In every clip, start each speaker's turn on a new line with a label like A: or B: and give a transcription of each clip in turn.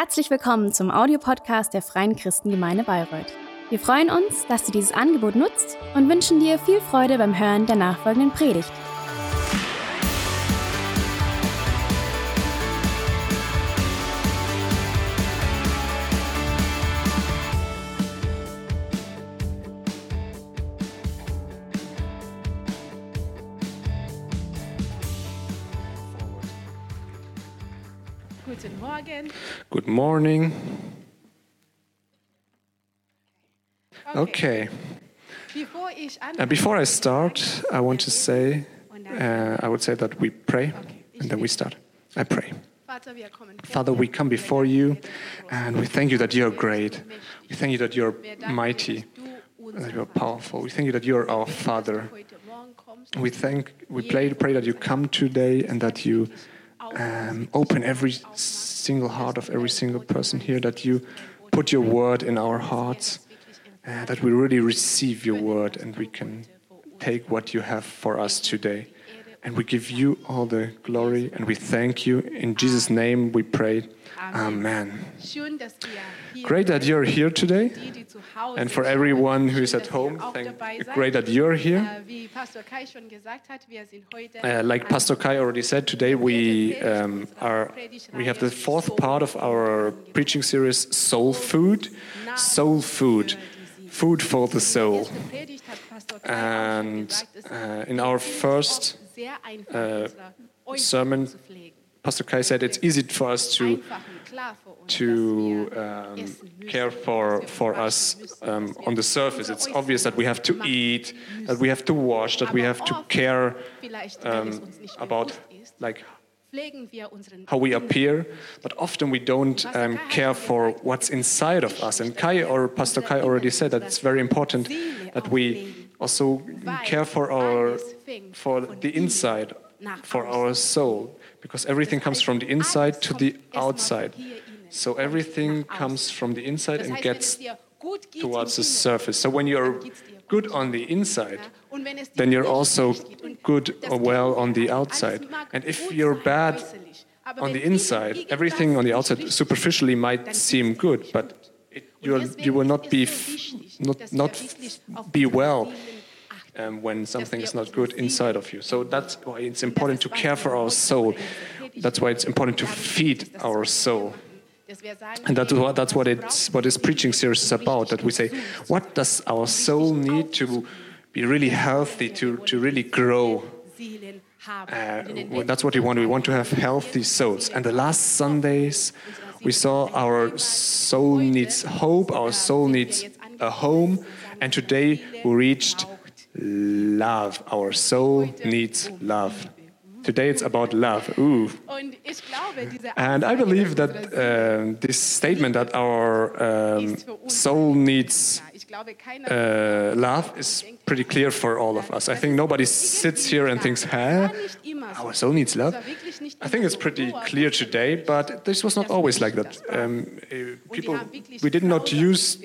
A: Herzlich willkommen zum Audiopodcast der Freien Christengemeinde Bayreuth. Wir freuen uns, dass du dieses Angebot nutzt und wünschen dir viel Freude beim Hören der nachfolgenden Predigt.
B: Morning. Okay.
C: Ich
B: Uh, before I start, I want to say, uh, I would say that we pray and then we start. I pray.
C: Vater, wir kommen vor
B: Father, we come before you and we thank you that you're great. We thank you that you're mighty, that you're powerful. We thank you that you're our Father.
C: heute Morgen kommst.
B: We thank, we pray, pray that you come today and that you um, open every single heart of every single person here, that you put your word in our hearts, uh, that we really receive your word and we can take what you have for us today. And we give you all the glory and we thank you. In Jesus' name we pray. Amen.
C: Schön, dass ihr hier
B: Great that you're here today.
C: die, die zu Hause
B: And for everyone who is at home, thank, great that you're here.
C: Wie Pastor Kai schon gesagt hat, wir sind heute
B: Uh, like Pastor Kai already said, today we um, are we have the fourth part of our preaching series, Soul Food. Soul Food, food for the soul.
C: erste Predigt hat Pastor Kai auch schon
B: And
C: gesagt, es ist
B: uh, in our first uh, sermon. Pastor Kai said it's easy for us to
C: Einfach und klar für uns,
B: to um, care for for us um, on the surface. It's obvious that we have to eat, that we have to wash, that we have to care
C: vielleicht, wenn es
B: um, about like
C: pflegen wir unseren
B: how we appear, but often we don't um, care for what's inside of us. And Kai or Pastor Kai already said that it's very important that we also care for our for the inside, for our soul, because everything comes from the inside to the outside. So everything comes from the inside and gets
C: es dir gut geht
B: towards the surface. So when you're
C: dann geht's dir gut.
B: good on the inside,
C: Ja, und wenn es dir
B: then you're also
C: schlecht geht und
B: good or well on the outside. And if you're bad on the inside, everything on the outside superficially might seem good, but it, you will not be f- not not be well. Um, when something is not good inside of you. So that's why it's important to care for our soul.
C: in dieser Predigt
B: That's why it's important to feed our soul.
C: machen. Dass wir sagen,
B: And that's what, that's what, it's, what this preaching series is about. That we say, what does our soul need to be really healthy, to, to really grow? Uh,
C: Und in den
B: well, that's what we want. We want to have healthy souls. And the last Sundays, we saw our soul needs hope, our soul needs a home. And today we reached love. Our soul needs love. Today it's about love. Ooh. And I believe that um, this statement that our um, soul needs uh, love is pretty clear for all of us. I think nobody sits here and thinks, huh? Our soul needs love. I think it's pretty clear today, but this was not always like that. Um, uh, people, we did not use,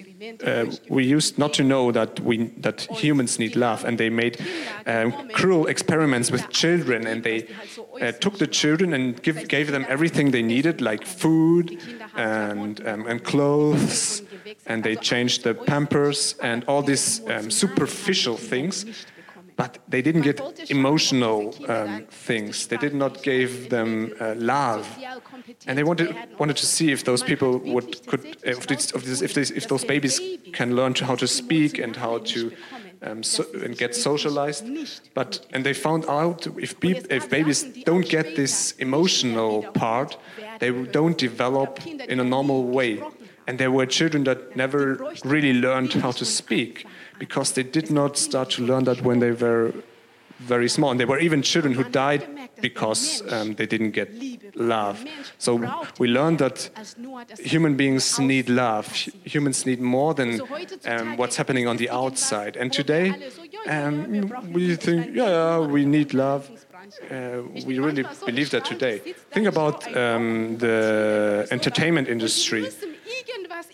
B: uh, we used not to know that we that humans need love, and they made um, cruel experiments with children, and they uh, took the children and give, gave them everything they needed, like food and um, and clothes, and they changed the pampers and all these um, superficial things. But they didn't get emotional um, things. They did not give them uh, love, and they wanted wanted to see if those people would could if this, if, this, if, this, if those babies can learn to, how to speak and how to um, so, and get socialized. But and they found out if if babies don't get this emotional part, they don't develop in a normal way. And there were children that never really learned how to speak because they did not start to learn that when they were very small. And there were even children who died because um, they didn't get love. So we learned that human beings need love. Humans need more than um, what's happening on the outside. And today, um, we think, yeah, yeah, we need love. Uh, we really believe that today. Think about um, the entertainment industry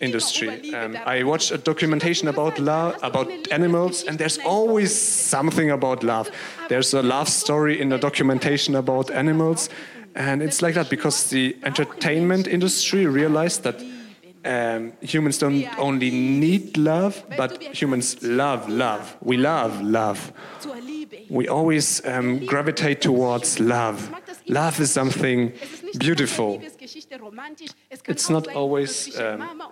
B: industry. Um, I watched a documentation about love, about animals, and there's always something about love. There's a love story in a documentation about animals, And it's like that because the entertainment industry realized that um, humans don't only need love, but humans love love. We love love. We always um, gravitate towards love. Love is something beautiful. It's not always um,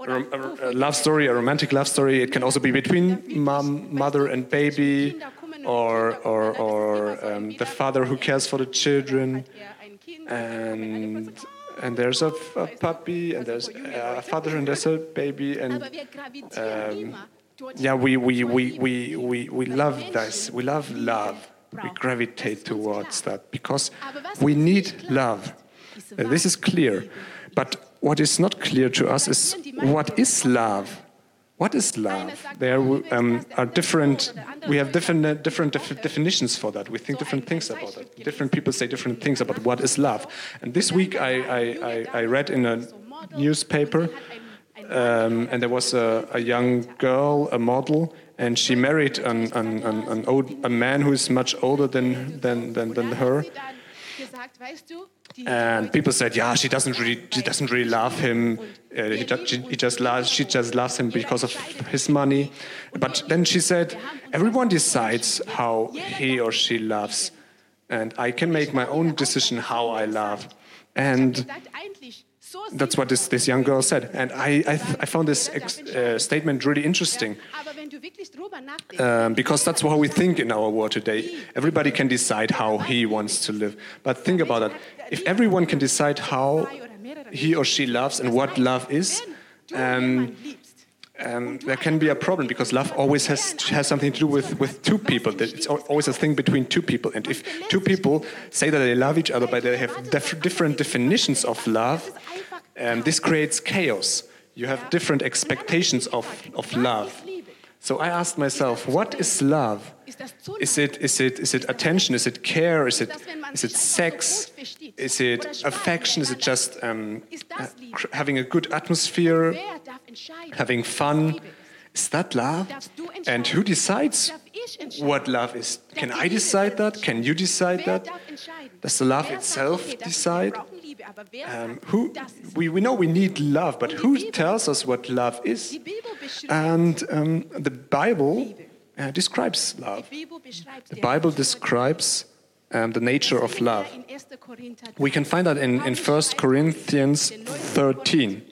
B: a, a, a, love story, a romantic love story. It can also be between mom, mother, and baby, or, or, or um, the father who cares for the children. And and there's a, a, puppy, and there's a father, and there's a baby, and um, yeah, we, we, we, we, we, we love this. We love love. We gravitate towards that because we need love. This is clear. But what is not clear to us is what is love? What is love? There um, are different. We have different uh, different def definitions for that. We think different things about that. Different people say different things about what is love. And this week, I I, I, I read in a newspaper, um, and there was a, a, young girl, a model, and she married an, an, an, an old a man who is much older than than than, than her. And people said, "Yeah, she doesn't really, she doesn't really love him. Uh, he, he just loves, she just loves him because of his money." But then she said, "Everyone decides how he or she loves, and I can make my own decision how I love." And that's what this, this young girl said. And I, I, I found this uh, statement really interesting. Um, because that's how we think in our world today. Everybody can decide how he wants to live. But think about that. If everyone can decide how he or she loves and what love is, um, um, there can be a problem because love always has has something to do with, with two people. It's always a thing between two people. And if two people say that they love each other, but they have def different definitions of love, um, this creates chaos. You have different expectations of, of love. So I asked myself, what is love? Is it, is it, is it attention? Is it care? Is it, is it sex? Is it affection? Is it just um, having a good atmosphere? Having fun? Is that love? And who decides what love is? Can I decide that? Can you decide that? Does the love itself decide? Um, who, we, we know we need love, but who tells us what love is? And um, the Bible uh, describes love. The Bible describes um, the nature of love. We can find that in, in 1 Corinthians 13.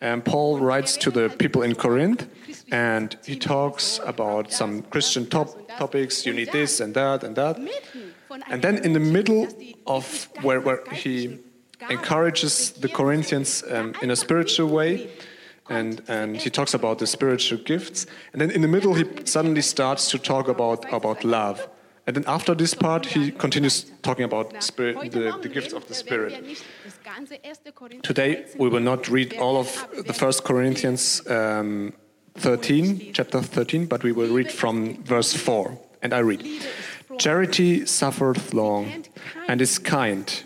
B: And Paul writes to the people in Corinth, and he talks about some Christian top topics. You need this and that and that. And then in the middle of where, where he encourages the Corinthians um, in a spiritual way, and, and he talks about the spiritual gifts. And then in the middle, he suddenly starts to talk about, about love. And then after this part, he continues talking about spirit, the, the gifts of the Spirit. Today, we will not read all of the First Corinthians um, 13, chapter 13, but we will read from verse 4. And I read Charity suffereth long and is kind.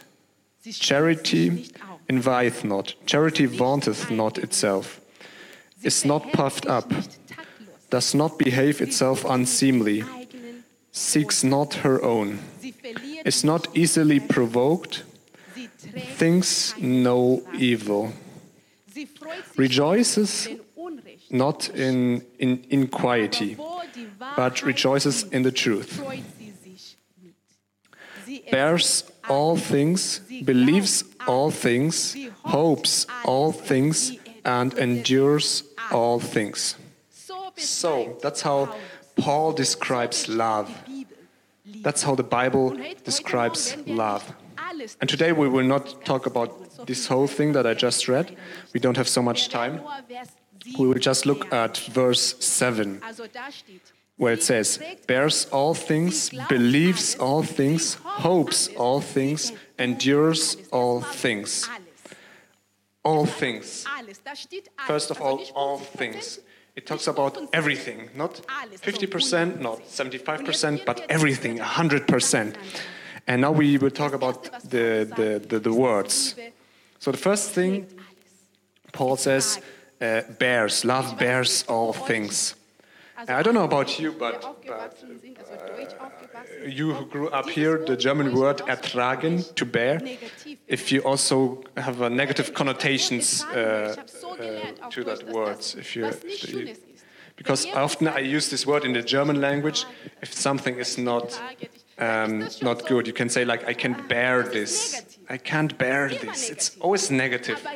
B: Charity envieth not, charity vaunteth not itself, is not puffed up, does not behave itself unseemly, seeks not her own, is not easily provoked, thinks no evil, rejoices not in, in iniquity, but rejoices in the truth, bears all things, believes all things, hopes all things, and endures all things. So that's how Paul describes love. That's how the Bible describes love. And today we will not talk about this whole thing that I just read. We don't have so much time. We will just look at verse 7 where it says, bears all things, believes all things, hopes all things, endures all things. All things. First of all, all things. It talks about everything, not 50%, not 75%, but everything, 100%. And now we will talk about the, the, the, the words. So the first thing, Paul says, uh, bears, love bears all things. I don't know about you, but, but
C: aufgewachsen sind, also deutsch aufgewachsen,
B: you who grew up here, the German word ertragen, to bear, if you also have a negative connotations uh, uh, to that word, if you,
C: was nicht
B: because often I use this word in the German language if something is not um, not good. You can say like I can't bear this. I can't bear this. It's always negative.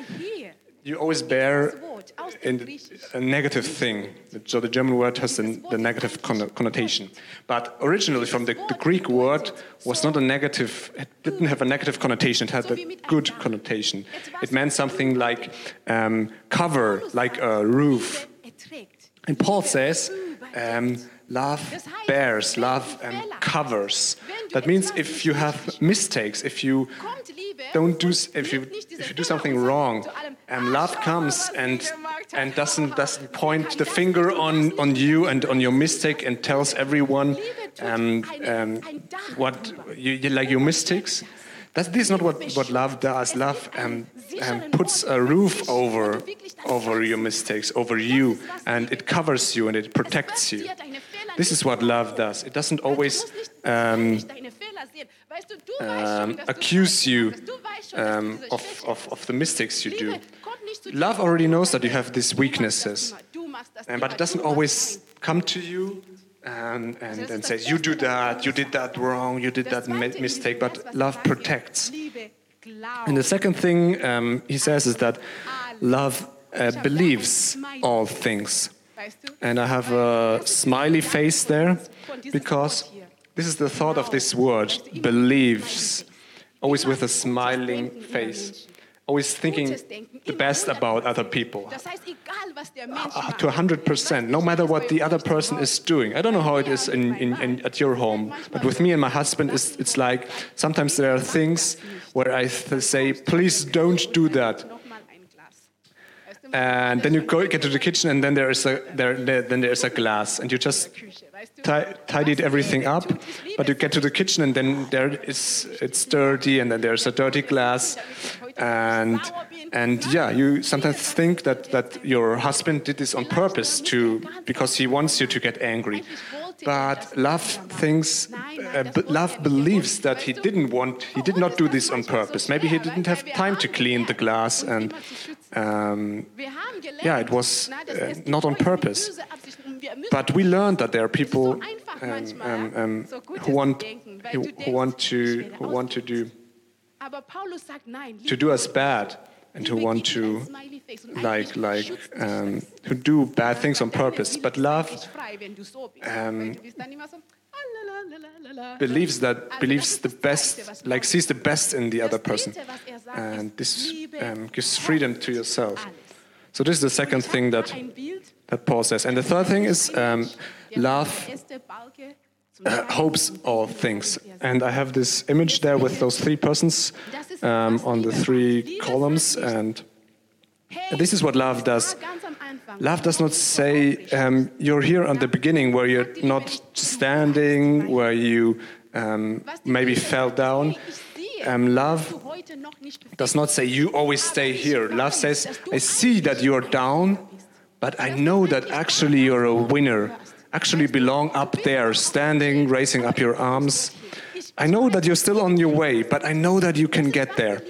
B: You always bear
C: das Wort aus dem
B: in a negative thing. So the German word has the, the negative connotation. But originally, from the, the Greek word was not a negative. It didn't have a negative connotation. It had a good connotation. It meant something like um, cover, like a roof. And Paul says, um, love bears, love um, covers. That means if you have mistakes, if you don't do if you
C: nimmt nicht diese
B: if you do something wrong, um,
C: "Ah,
B: love comes and and doesn't doesn't point the finger on on you and on your mistake and tells everyone um, um, what you, you like your mistakes. That this is not what, what love does. Love um, um, puts a roof over over your mistakes, over you, and it covers you and it protects you. This is what love does. It doesn't always um, um, accuse you um, of, of, of the mistakes you do. Love already knows that you have these weaknesses, and, but it doesn't always come to you and, and, and says, You do that, you did that wrong, you did that mi- mistake, but love protects. And the second thing um, he says is that love uh, believes all things. And I have a smiley face there because this is the thought of this word, believes, always with a smiling face, always thinking the best about other people.
C: Mensch
B: Uh, to 100%, no matter what the other person is doing. I don't know how it is in, in, in, at your home, but with me and my husband, it's, it's like sometimes there are things where I say, please don't do that. And then you go, get to the kitchen, and then there is a there, there then there is a glass, and you just tidied everything up. But you get to the kitchen, and then there is it's dirty, and then there's a dirty glass, and and yeah, you sometimes think that that your husband did this on purpose to because he wants you to get angry. But love thinks, uh, love believes that he didn't want, he did not do this on purpose. Maybe he didn't have time to clean the glass, and um,
C: Wir haben gelernt,
B: Yeah, it was, uh, not on purpose.
C: Absichten und wir müssen
B: But we learned that there are people um, um, um, who want
C: zu denken, weil
B: who, who want to who want to do
C: Aber Paulus sagt nein.
B: to do us bad and who want to like like um, who do bad things on purpose. But love um, believes that believes the best like sees the best in the other person, and this um, gives freedom to yourself. So this is the second thing that that Paul says, and the third thing is um, love uh, hopes all things. And I have this image there with those three persons um, on the three columns. And this is what love does. Love does not say, um, you're here at the beginning where you're not standing, where you um, maybe fell down. Um, love does not say, you always stay here. Love says, I see that you're down, but I know that actually you're a winner actually belong up there, standing, raising up your arms. I know that you're still on your way, but I know that you can get there.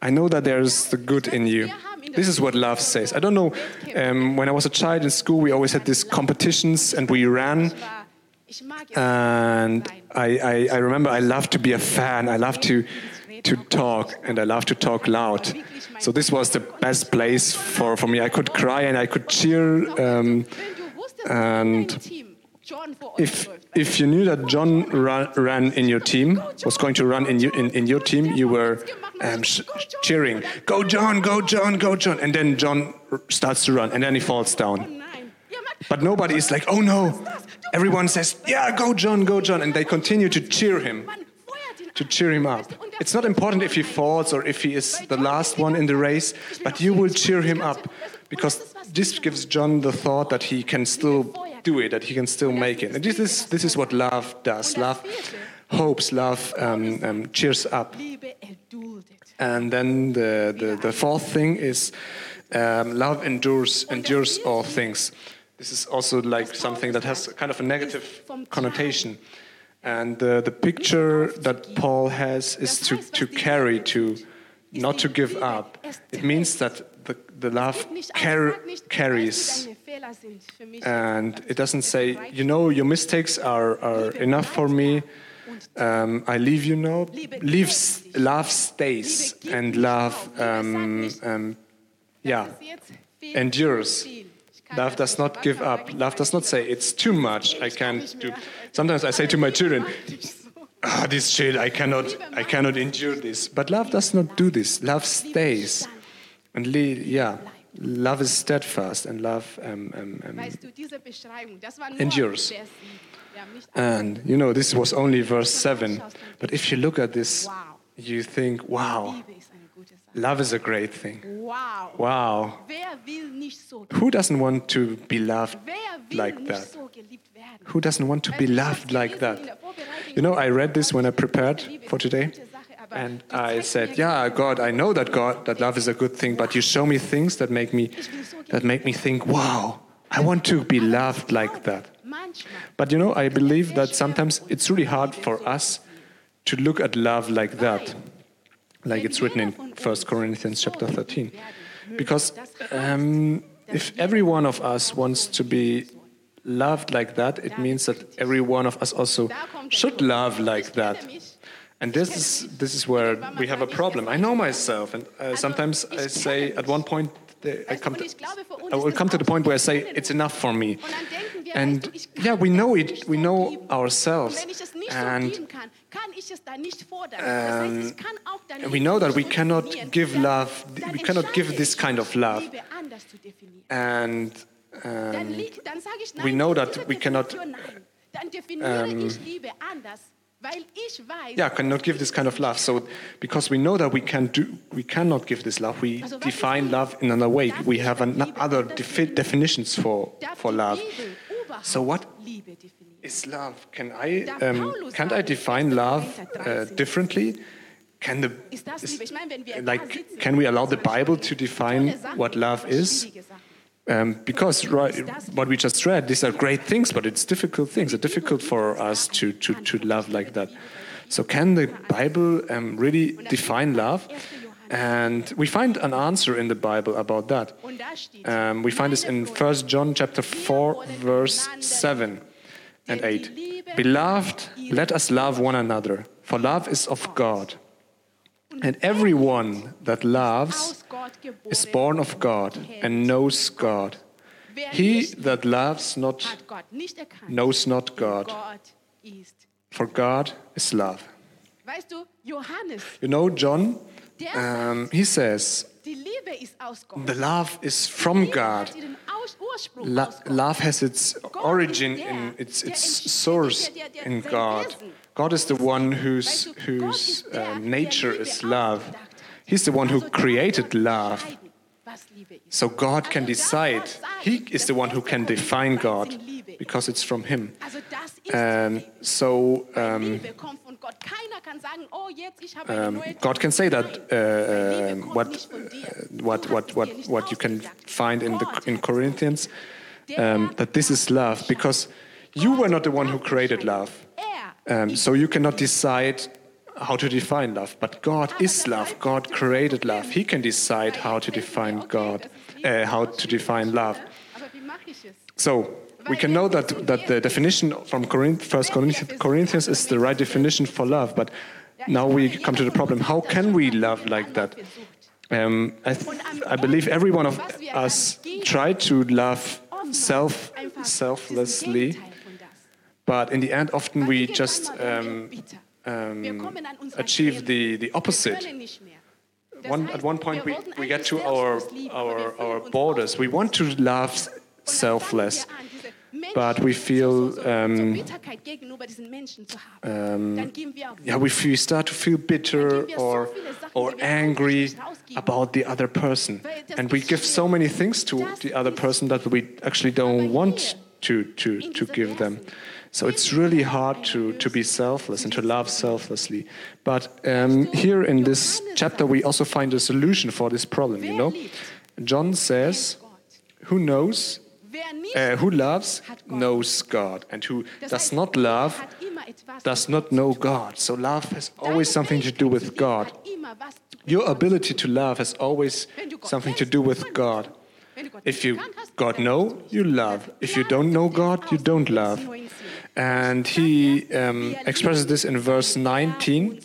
B: I know that there's the good in you. This is what love says. I don't know, um, when I was a child in school, we always had these competitions and we ran. And I, I, I remember I loved to be a fan. I loved to, to talk and I love to talk loud. So this was the best place for, for me. I could cry and I could cheer. Um, and if if you knew that John ran, ran in your team, was going to run in, you, in, in your team, you were um, sh- cheering, "Go John, go John, go John!" And then John starts to run, and then he falls down. But nobody is like, "Oh no!" Everyone says, "Yeah, go John, go John," and they continue to cheer him, to cheer him up. It's not important if he falls or if he is the last one in the race, but you will cheer him up because this gives John the thought that he can still do it, that he can still make it. And this is, this is what love does. Love hopes, love um, um, cheers up. And then the, the, the fourth thing is um, love endures, endures all things. this is also like something that has kind of a negative connotation. And uh, the picture that Paul has is to, to carry, to not to give up. It means that the, the love car carries. And it doesn't say, you know, your mistakes are, are enough for me. Um, I leave you now. Leaves, love stays, and love, um, um, yeah, endures. Love does not give up. Love does not say, it's too much, I can't do. Sometimes I say to my children, ah, this shit, I cannot, I cannot endure this. But love does not do this. Love stays. And yeah, love is steadfast and love um, um, um, endures. And you know, this was only verse 7. But if you look at this, you think, wow, Love is a great thing.
C: Wow.
B: Wow. Who doesn't want to be loved like that? Who doesn't want to be loved like that? You know, I read this when I prepared for today. And I said, "Yeah, God, I know that God, that love is a good thing, but you show me things that make me, that make me think, wow, I want to be loved like that." But you know, I believe that sometimes it's really hard for us to look at love like that like it's written in 1 Corinthians chapter 13. Because um, if every one of us wants to be loved like that, it means that every one of us also should love like that. And this is, this is where we have a problem. I know myself, and uh, sometimes I say at one point, I, come to, I will come to the point where I say it's enough for me. And yeah, we know it, we know ourselves. And um, we know that we cannot give love, we cannot give this kind of love. And um, we know that we cannot. Um, yeah, cannot give this kind of love. So, because we know that we can do, we cannot give this love. We define love in another way. We have an, other defi definitions for for love. So, what is love? Can I um, can't I define love uh, differently? Can the is, like can we allow the Bible to define what love is? Um, because right, what we just read, these are great things, but it's difficult things. It's difficult for us to, to, to love like that. So, can the Bible um, really define love? And we find an answer in the Bible about that. Um, we find this in 1 John chapter 4, verse 7 and 8. Beloved, let us love one another, for love is of God. And everyone that loves is born of God and knows God. He that loves not knows not God, for God is love. You know, John, um, he says, the love is from God. La love has its origin in its, its source in God. God is the one whose, whose uh, nature is love. He's the one who created love. So God can decide. He is the one who can define God because it's from Him. And so um, um, God can say that uh, what, uh, what, what, what, what you can find in, the, in Corinthians, um, that this is love because you were not the one who created love. Um, so you cannot decide how to define love. But God is love. God created love. He can decide how to define God, uh, how to define love. So we can know that, that the definition from Corinth, First Corinthians is the right definition for love. But now we come to the problem: How can we love like that? Um, I, I, believe every one of us try to love self selflessly but in the end, often we just um, um, achieve the, the opposite. One, at one point, we, we get to our, our, our borders. We want to love selfless, but we feel um, um, yeah, we, we start to feel bitter or, or angry about the other person. And we give so many things to the other person that we actually don't want to, to, to give them. So it's really hard to, to be selfless and to love selflessly. But um, here in this chapter, we also find a solution for this problem, you know? John says, Who knows uh, who loves knows God, and who does not love does not know God. So love has always something to do with God. Your ability to love has always something to do with God. If you God know, you love. If you don't know God, you don't love. And he um, expresses this in verse 19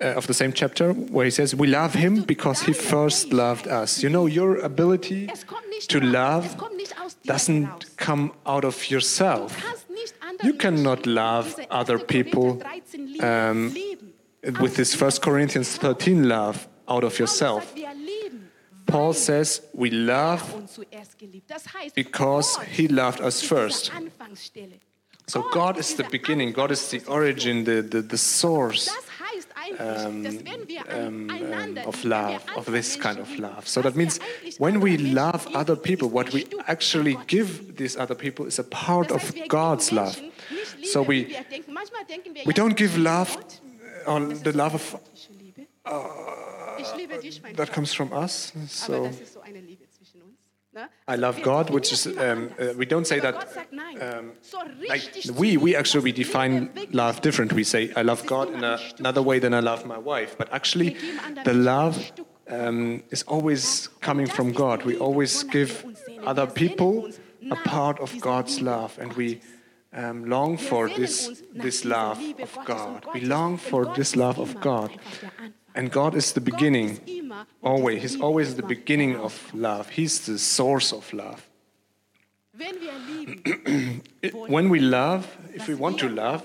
B: uh, of the same chapter, where he says, We love him because he first loved us. You know, your ability to love doesn't come out of yourself. You cannot love other people um, with this First Corinthians 13 love out of yourself. Paul says we love because he loved us first. So God is the beginning, God is the origin, the, the, the source um, um, um, of love, of this kind of love. So that means when we love other people, what we actually give these other people is a part of God's love. So we, we don't give love on the love of. Uh, that comes from us. So I love God, which is um, uh, we don't say that. Um, like we we actually we define love different. We say I love God in a, another way than I love my wife. But actually, the love um, is always coming from God. We always give other people a part of God's love, and we um, long for this this love of God. We long for this love of God. And God is the beginning, always. He's always the beginning of love. He's the source of love. when we love, if we want to love,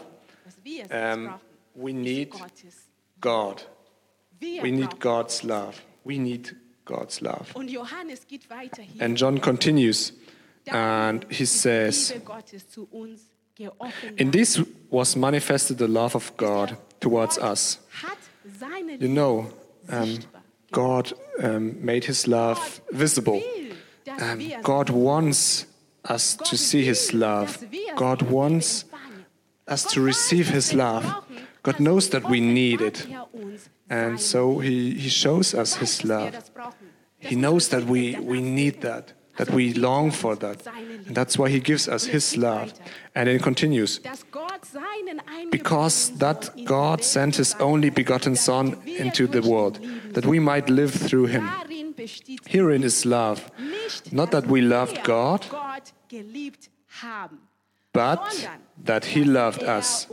B: um, we need God. We need God's love. We need God's love. And John continues and he says, In this was manifested the love of God towards us you know, um, God um, made his love visible. Um, God wants us to see his love. God wants us to receive his love. God knows that we need it. And so he, he shows us his love. He knows that we, we need that that we long for that. And that's why he gives us his love. And it continues because that God sent his only begotten Son into the world, that we might live through him. Herein is love, not that we loved God, but that he loved us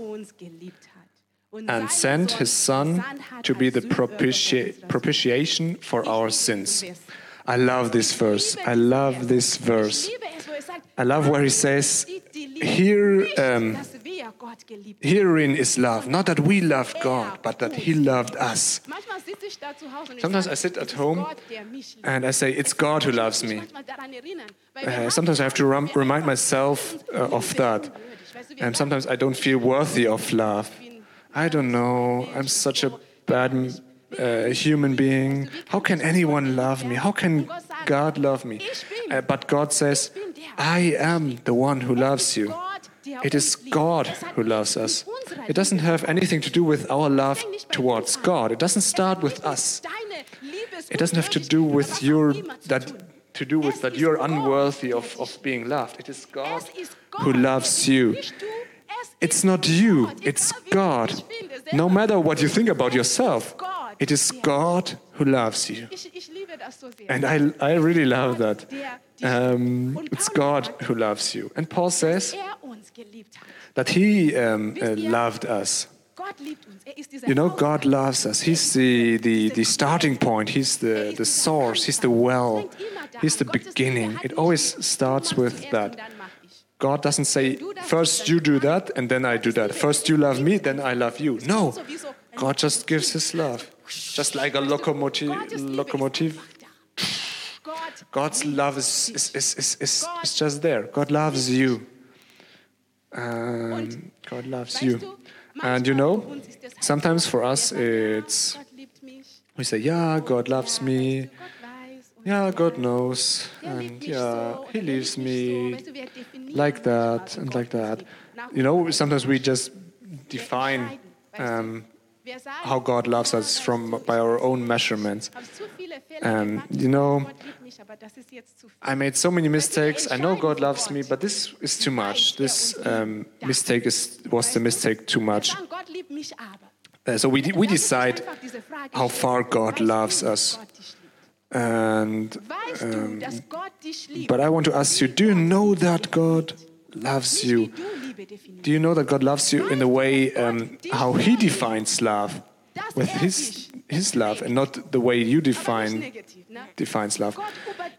B: and sent his Son to be the propiti propitiation for our sins. I love this verse. I love this verse. I love where he says, Here, um, herein is love. Not that we loved God, but that he loved us. Sometimes I sit at home and I say, It's God who loves me. Uh, sometimes I have to remind myself uh, of that. And sometimes I don't feel worthy of love. I don't know. I'm such a bad a human being. How can anyone love me? How can God love me? Uh, but God says, I am the one who loves you. It is God who loves us. It doesn't have anything to do with our love towards God. It doesn't start with us. It doesn't have to do with your that to do with that you're unworthy of, of being loved. It is God who loves you. It's not you, it's God. No matter what you think about yourself, it is God who loves you. And I, I really love that. Um, it's God who loves you. And Paul says that he um, uh, loved us. You know, God loves us. He's the, the, the starting point, He's the, the source, He's the well, He's the beginning. It always starts with that. God doesn't say, first you do that and then I do that. First you love me, then I love you. No, God just gives His love. Just like a locomotive. locomotive. God's love is, is, is, is, is, is just there. God loves you. Um, God loves you. And you know, sometimes for us it's, we say, yeah, God loves me. Yeah, God knows. And yeah, He leaves me like that and like that. You know, sometimes we just define um, how God loves us from by our own measurements. Um, you know, I made so many mistakes. I know God loves me, but this is too much. This um, mistake is, was the mistake too much. Uh, so we, we decide how far God loves us. And, um, but I want to ask you do you know that God loves you? Do you know that God loves you in the way um, how He defines love? With His, his love and not the way you define defines love.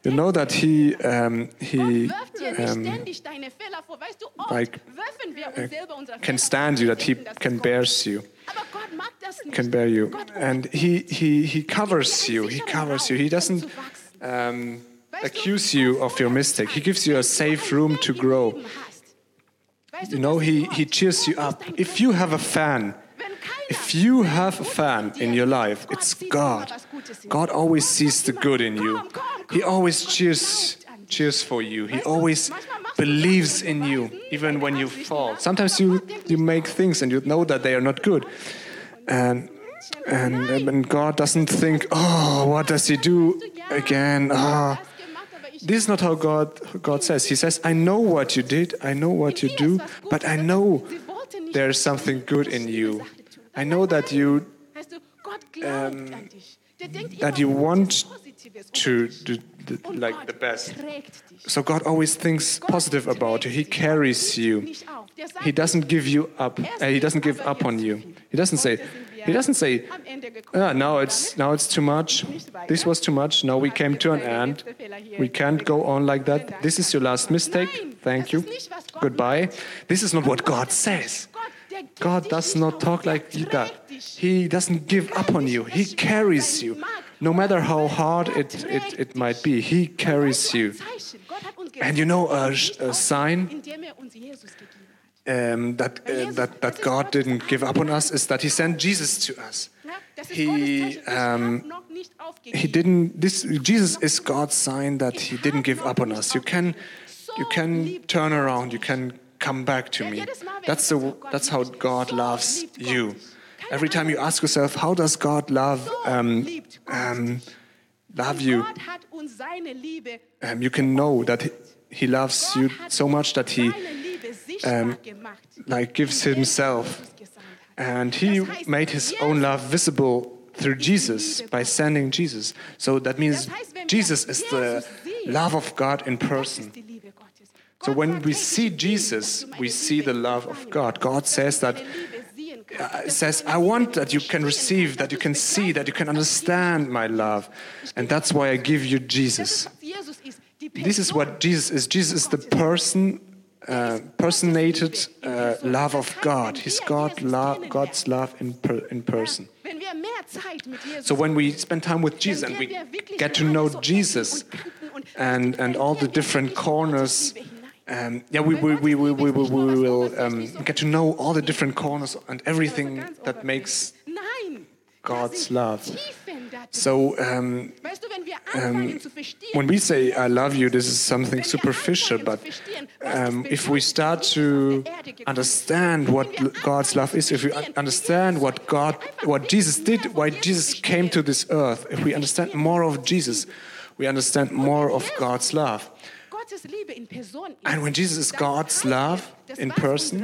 B: You know that He, um, he um, like, uh, can stand you, that He can bears you can bear you. And he, he, he covers you. He covers you. He doesn't um, accuse you of your mistake. He gives you a safe room to grow. You know, he, he cheers you up. If you have a fan, if you have a fan in your life, it's God. God always sees the good in you. He always cheers, cheers for you. He always believes in you, even when you fall. Sometimes you, you make things and you know that they are not good. And, and, and God doesn't think, oh, what does he do again? Ah. This is not how God, God says. He says, I know what you did, I know what you do, but I know there's something good in you. I know that you um, that you want to do the, like the best. So God always thinks positive about you. He carries you. He doesn't give you up. Uh, he doesn't give up on you. He doesn't say. He doesn't say, ah, now it's now it's too much. This was too much. Now we came to an end. We can't go on like that. This is your last mistake. Thank you. Goodbye. This is not what God says. God does not talk like that. He doesn't give up on you. He carries you. No matter how hard it, it, it might be, He carries you. And you know uh, a, uh, a sign um, that, uh, that, that God didn't give up on us is that He sent Jesus to us. He, um, he didn't, this, Jesus is God's sign that He didn't give up on us. You can, you can turn around, you can come back to me. That's, the, that's how God loves you. Every time you ask yourself, how does God love, um, um, love you? Um, you can know that He loves you so much that He um, like gives Himself, and He made His own love visible through Jesus by sending Jesus. So that means Jesus is the love of God in person. So when we see Jesus, we see the love of God. God says that uh, says, I want that you can receive, that you can see, that you can understand my love. And that's why I give you Jesus. This is what Jesus is. Jesus is the person, uh, personated uh, love of God. He's God, lo God's love in, per in person. So when we spend time with Jesus and we get to know Jesus and, and all the different corners um, yeah, we, we, we, we, we, we will um, get to know all the different corners and everything that makes God's love. So, um, um, when we say I love you, this is something superficial, but um, if we start to understand what God's love is, if we understand what God, what Jesus did, why Jesus came to this earth, if we understand more of Jesus, we understand more of God's love. And when Jesus is God's love in person,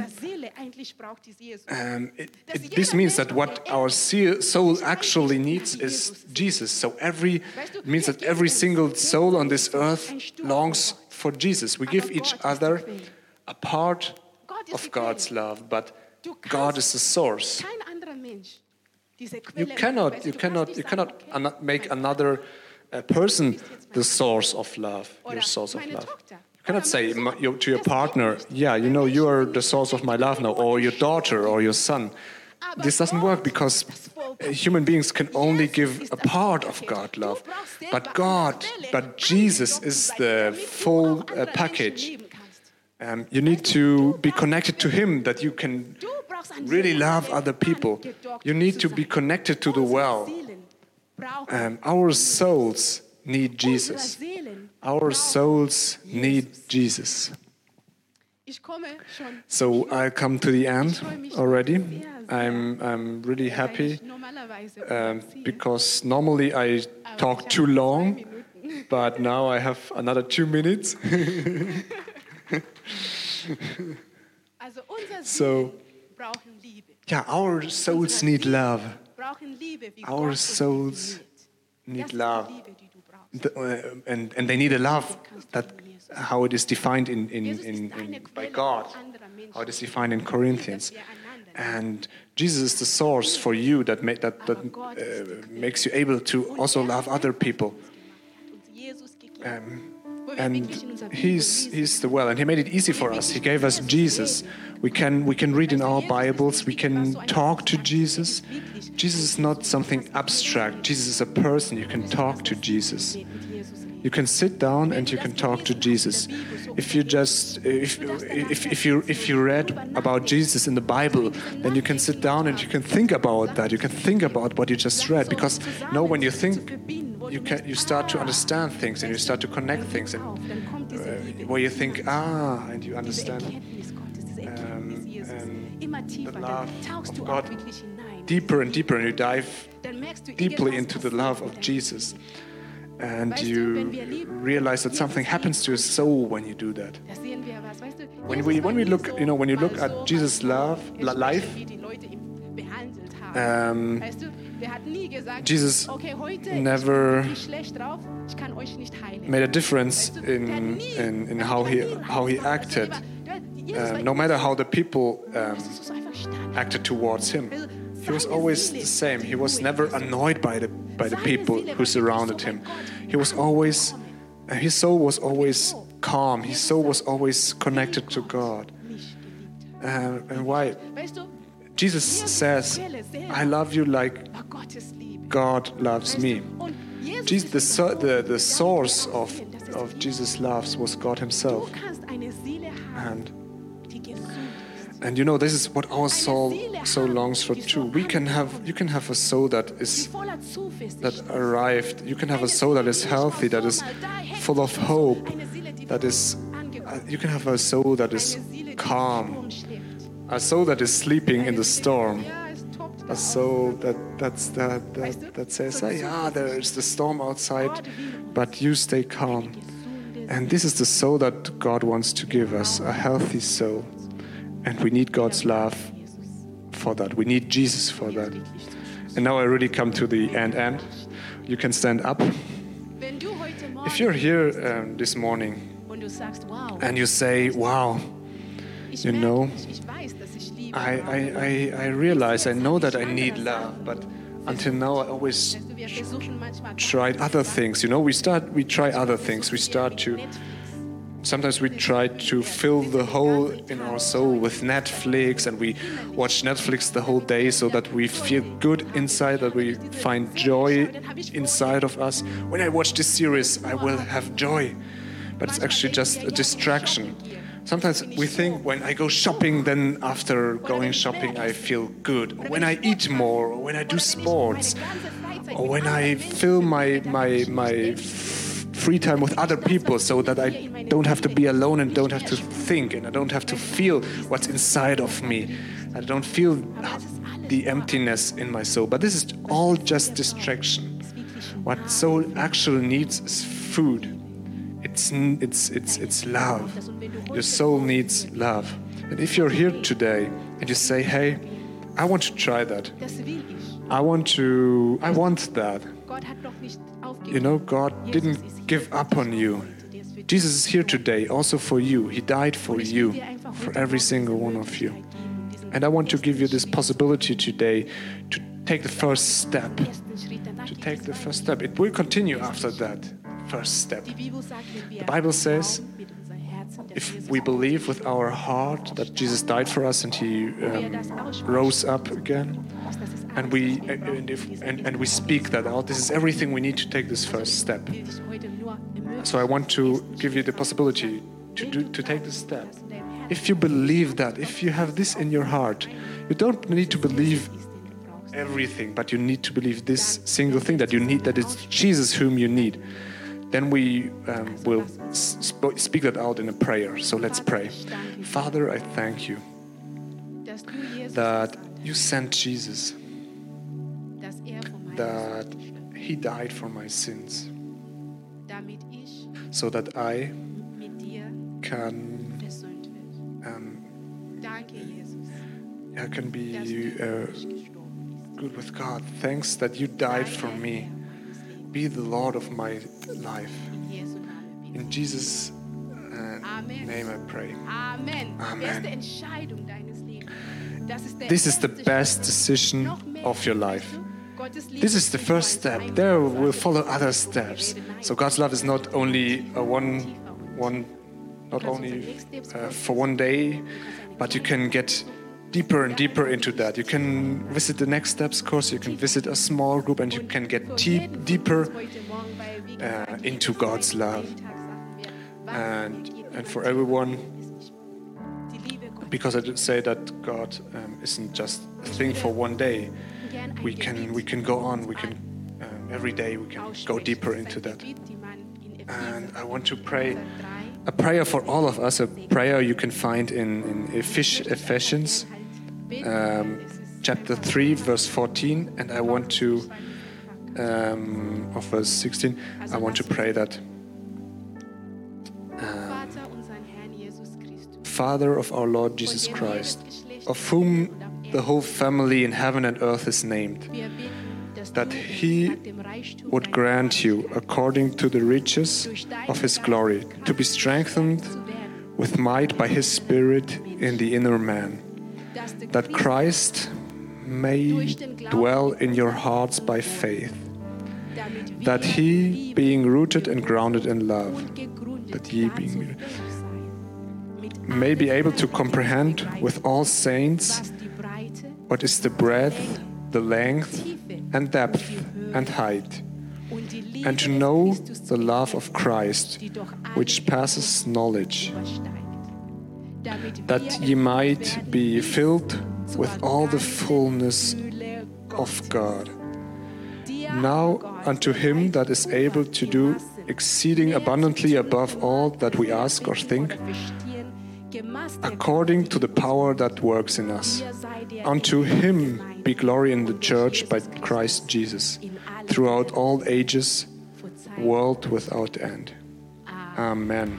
B: um, it, it, this means that what our soul actually needs is Jesus. So every means that every single soul on this earth longs for Jesus. We give each other a part of God's love, but God is the source. You cannot, you cannot, you cannot make another uh, person the source of love, your source of love. You cannot say to your partner, yeah, you know, you are the source of my love now, or your daughter or your son. This doesn't work because human beings can only give a part of God love. But God, but Jesus is the full uh, package. Um, you need to be connected to Him that you can really love other people. You need to be connected to the well. Um, our souls need Jesus. Our souls need Jesus. So I come to the end already. I'm, I'm really happy um, because normally I talk too long, but now I have another two minutes. So-
C: Seelen brauchen Liebe.
B: yeah, our souls need love.
C: Brauchen Liebe, wie
B: Our souls. Need
C: Das ist die
B: love.
C: Liebe, die du brauchst.
B: The- uh, and, and they need a love that how it is defined in, in, in, in, by God, how it is defined in Corinthians. And Jesus is the source for you that, ma- that, that uh,
C: ist die Quelle.
B: makes you able to also
C: er
B: love other people.
C: hat uns Jesus gegeben.
B: Um, and
C: wirklich in unserer Bibel
B: he's, he's the well, and he made it easy for us. He gave us Jesus. We can, we can read in our Bibles, we can talk to Jesus. Jesus is not something abstract, Jesus is a person. You can talk to Jesus. You can sit down and you can talk to Jesus. If you just if, if, if you if you read about Jesus in the Bible, then you can sit down and you can think about that. You can think about what you just read because you know when you think you can you start to understand things and you start to connect things and uh, where you think ah and you understand um,
C: Jesus.
B: um, the love of God. Deeper and deeper and you dive
C: Dann merkst du,
B: deeply into the love of Jesus. And you
C: wenn wir lieben,
B: realize that something happens to your soul when you do that.
C: Da sehen wir was, weißt du?
B: When we- when we look- you know, when you look at Jesus' love- life,
C: wie die Leute ihn behandelt haben.
B: Um,
C: weißt du, der hat nie gesagt,
B: Jesus never
C: ich bin wirklich schlecht drauf, ich kann euch nicht heilen.
B: made a difference
C: Weißt du, der hat
B: in, in, in how he, how he acted,
C: weißt du, der- Jesus war
B: um, no matter how the people um,
C: Weißt du, so einfach stand.
B: acted towards him. He was always the same. He was never annoyed by the by the people who surrounded him. He was always, his soul was always calm. His soul was always connected to God. Uh, and why? Jesus says, "I love you like. God loves me."
C: Jesus
B: the, the, the source of, of
C: Jesus.
B: love was God Himself. And. And you know this is what our soul so longs for too. We can have you can have a soul that is that arrived. You can have a soul that is healthy, that is full of hope. That is uh, you can have a soul that is calm. A soul that is sleeping in the storm. A soul that that's that that, that says,
C: so
B: "Ah, yeah, there is the storm outside, but you stay calm." And this is the soul that God wants to give us, a healthy soul. And we need God's love for that. We need Jesus for that. And now I really come to the end end. You can stand up. If you're here um, this morning and you say, wow, you know, I. I, I, I realize, I know that I need love, but until now I always tried other things. You know, we start, we try other things. We start to, sometimes we try to fill the hole in our soul with Netflix and we watch Netflix the whole day so that we feel good inside, that we find joy inside of us. When I watch this series, I will have joy. But it's actually just a distraction. Sometimes we think when I go shopping, then after going shopping, I feel good. When I eat more, or when I do sports, or when I fill my my my free time with other people, so that I don't have to be alone and don't have to think and I don't have to feel what's inside of me. I don't feel the emptiness in my soul. But this is all just distraction. What soul actually needs is food. It's it's it's it's love. Your soul needs love. And if you're here today and you say, "Hey, I want to try that.
C: Das will ich.
B: I want to I want that."
C: Gott hat doch nicht aufgegeben.
B: You know, God didn't give up on you. Jesus is here today also for you. He died for you, for every single one of you. And I want to give you this possibility today to take the first step. To take the first step. It will continue after that first step.
C: The
B: Bible says, If we believe with our heart that Jesus died for us and he um, rose up again, and we and, if, and, and we speak that out, this is everything we need to take this first step. So I want to give you the possibility to do to take this step. If you believe that, if you have this in your heart, you don't need to believe everything, but you need to believe this single thing that you need, that it's Jesus whom you need. Then we um, will sp- speak that out in a prayer. So let's pray. Father, I thank you that you sent Jesus, that he died for my sins, so that I can um, I can be uh, good with God. Thanks that you died for me.
C: Herr meines Lebens.
B: Be the Lord of my life.
C: In Jesu Namen bitte.
B: In Jesus' uh,
C: Amen.
B: name I pray.
C: Amen.
B: Amen.
C: Beste Entscheidung deines Lebens. Das ist der
B: This is the best decision of your life.
C: du, Gottes Liebe
B: This is the first step. There will follow other
C: es ist eine
B: steps. So God's love is not only a one, one, not only
C: unsere Next Steps
B: uh, for one day,
C: Du kannst eine
B: but you can get deeper and deeper into that. You can visit the next steps course. You can visit a small group, and you can get deep, deeper uh, into God's love. And- and for everyone, because I did say that God um, isn't just a thing for one day. We can we can go on. We can um, every day we can go deeper into that. And I want to pray a prayer for all of us. A prayer you can find in in Ephes- Ephesians um, chapter three, verse fourteen. And I want to um, of verse sixteen. I want to pray that.
C: Christus,
B: Father of our Lord Jesus Christ, of whom the whole family in heaven and earth is named, that he would grant you, according to the riches of his glory, to be strengthened with might by his Spirit in the inner man, that Christ may dwell in your hearts by faith, that he, being rooted and grounded in love, that ye being- may be able to comprehend with all saints what is the breadth, the length, and depth, and height, and to know the love of Christ, which passes knowledge, that ye might be filled with all the fullness of God. Now unto him that is able to do exceeding abundantly above all that we ask or think, according to the power that works in us. Unto him be glory in the church by Christ Jesus, throughout all ages, world without end. Amen.